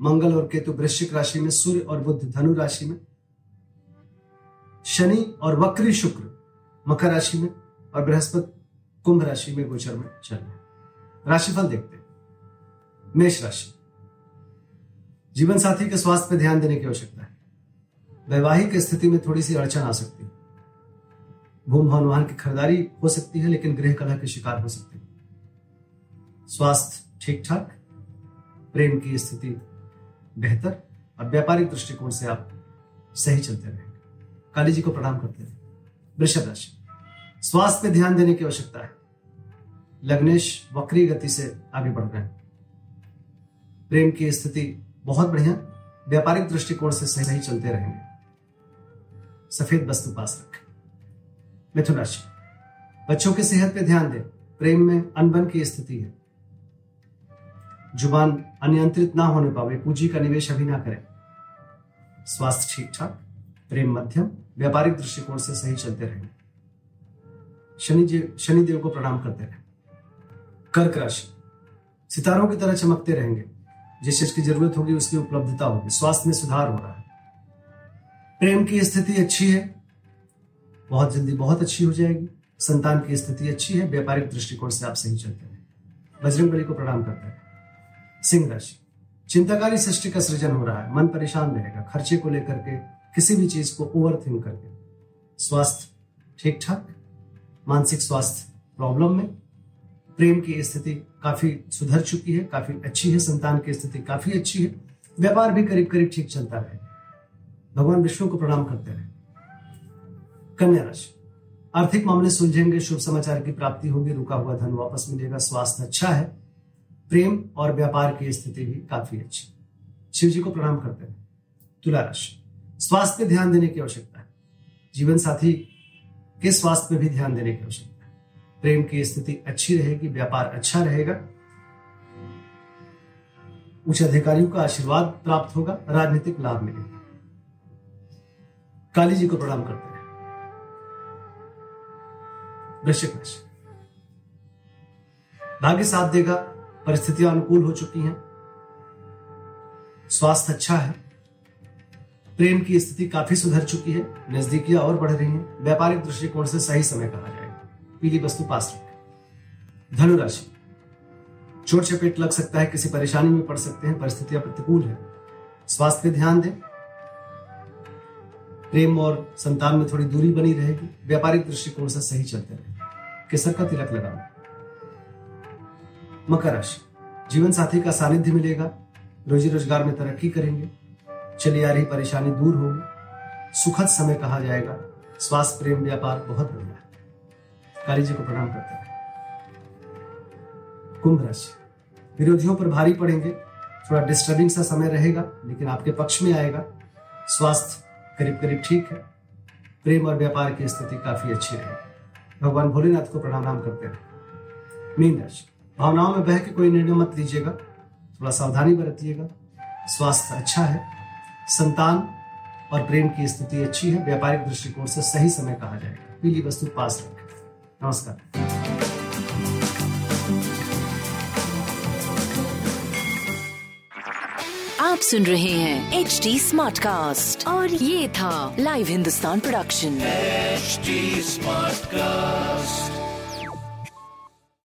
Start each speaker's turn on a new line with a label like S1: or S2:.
S1: मंगल और केतु वृश्चिक राशि में, सूर्य और बुद्ध धनु राशि में, शनि और वक्री शुक्र मकर राशि में और बृहस्पति कुंभ राशि में, गोचर में चल रहे राशिफल देखते हैं। मेष राशि। जीवन साथी के स्वास्थ्य पर ध्यान देने की आवश्यकता है। वैवाहिक स्थिति में थोड़ी सी अड़चन आ सकती है। भूम भवन वाहन की खरीदारी हो सकती है, लेकिन गृह कला के शिकार हो सकते हैं। स्वास्थ्य ठीक ठाक प्रेम की स्थिति बेहतर और व्यापारिक दृष्टिकोण से आप सही चलते रहेंगे। काली जी को प्रणाम करते रहे वृषभ राशि। स्वास्थ्य पे ध्यान देने की आवश्यकता है। लग्नेश वक्री गति से आगे बढ़ रहे हैं। प्रेम की स्थिति बहुत बढ़िया। व्यापारिक दृष्टिकोण से सही चलते रहेंगे। सफ़ेद वस्तु पास रखें। मिथुन राशि। बच्चों की सेहत पे ध्यान दें। प्रेम में अनबन की स्थिति है। ज़ुबान अनियंत्रित ना होने पावे, पूंजी का निवेश अभी ना करें। स्वास्थ्य ठीक ठाक प्रेम मध्यम, व्यापारिक दृष्टिकोण से सही चलते रहेंगे शनि शनिदेव को प्रणाम करते रहे। कर्क राशि, सितारों की तरह चमकते रहेंगे। जिस चीज़ की ज़रूरत होगी, उसकी उपलब्धता होगी। स्वास्थ्य में सुधार हो रहा है। प्रेम की स्थिति अच्छी है। बहुत जल्दी बहुत अच्छी हो जाएगी। संतान की स्थिति अच्छी है। व्यापारिक दृष्टिकोण से आप सही चलते रहे। बजरंग बली को प्रणाम करते हैं। सिंह राशि। चिंताकारी सृष्टि का सृजन हो रहा है। मन परेशान रहेगा। खर्चे को लेकर के किसी भी चीज़ को ओवर थिंक करके। स्वास्थ्य ठीक ठाक? मानसिक स्वास्थ्य प्रॉब्लम में? प्रेम की स्थिति काफ़ी सुधर चुकी है। काफ़ी अच्छी है। संतान की स्थिति काफ़ी अच्छी है। व्यापार भी करीब करीब ठीक चलता रहे। भगवान विष्णु को प्रणाम करते रहे। कन्या राशि। आर्थिक मामले सुलझेंगे। शुभ समाचार की प्राप्ति होगी। रुका हुआ धन वापस मिलेगा। स्वास्थ्य अच्छा है। प्रेम और व्यापार की स्थिति भी काफ़ी अच्छी शिव जी को प्रणाम करते हैं। तुला राशि। स्वास्थ्य पे ध्यान देने की आवश्यकता है। जीवन साथी के स्वास्थ्य पे भी ध्यान देने की आवश्यकता है। प्रेम की स्थिति अच्छी रहेगी, व्यापार अच्छा रहेगा। उच्च अधिकारियों का आशीर्वाद प्राप्त होगा, राजनीतिक लाभ मिलेगा। काली जी को प्रणाम करते हैं। वृश्चिक राशि। भाग्य साथ देगा परिस्थितियाँ अनुकूल हो चुकी हैं। स्वास्थ्य अच्छा है। प्रेम की स्थिति काफ़ी सुधर चुकी है। नजदीकियाँ और बढ़ रही हैं। व्यापारिक दृष्टिकोण से सही समय कहा जाएगा। पीली वस्तु पास रखें। धनुराशि। चोट चपेट लग सकता है, किसी परेशानी में पड़ सकते हैं, परिस्थितियाँ प्रतिकूल है। स्वास्थ्य पे ध्यान दें। प्रेम और संतान में थोड़ी दूरी बनी रहेगी। व्यापारिक दृष्टिकोण से सही चलते रहे। केसर का तिलक लगाओ। मकर राशि। जीवन साथी का सानिध्य मिलेगा। रोजी रोज़गार में तरक्की करेंगे। चली आ रही परेशानी दूर होगी। सुखद समय कहा जाएगा। स्वास्थ्य, प्रेम, व्यापार बहुत बढ़िया है। काली जी को प्रणाम करते हैं। कुंभ राशि। विरोधियों पर भारी पड़ेंगे। थोड़ा डिस्टर्बिंग सा समय रहेगा, लेकिन आपके पक्ष में आएगा। स्वास्थ्य करीब करीब ठीक है। प्रेम और व्यापार की स्थिति काफ़ी अच्छी रहेगी भगवान भोलेनाथ को प्रणाम करते हैं। मीन राशि। भावनाओं में बह के कोई निर्णय मत लीजिएगा। थोड़ा सावधानी बरतिएगा। स्वास्थ्य अच्छा है। संतान और प्रेम की स्थिति अच्छी है। व्यापारिक दृष्टिकोण से सही समय कहा जाएगा। पीली वस्तु पास रखें। नमस्कार।
S2: आप सुन रहे हैं एच डी स्मार्ट कास्ट और ये था live Hindustan production
S3: smart Smartcast.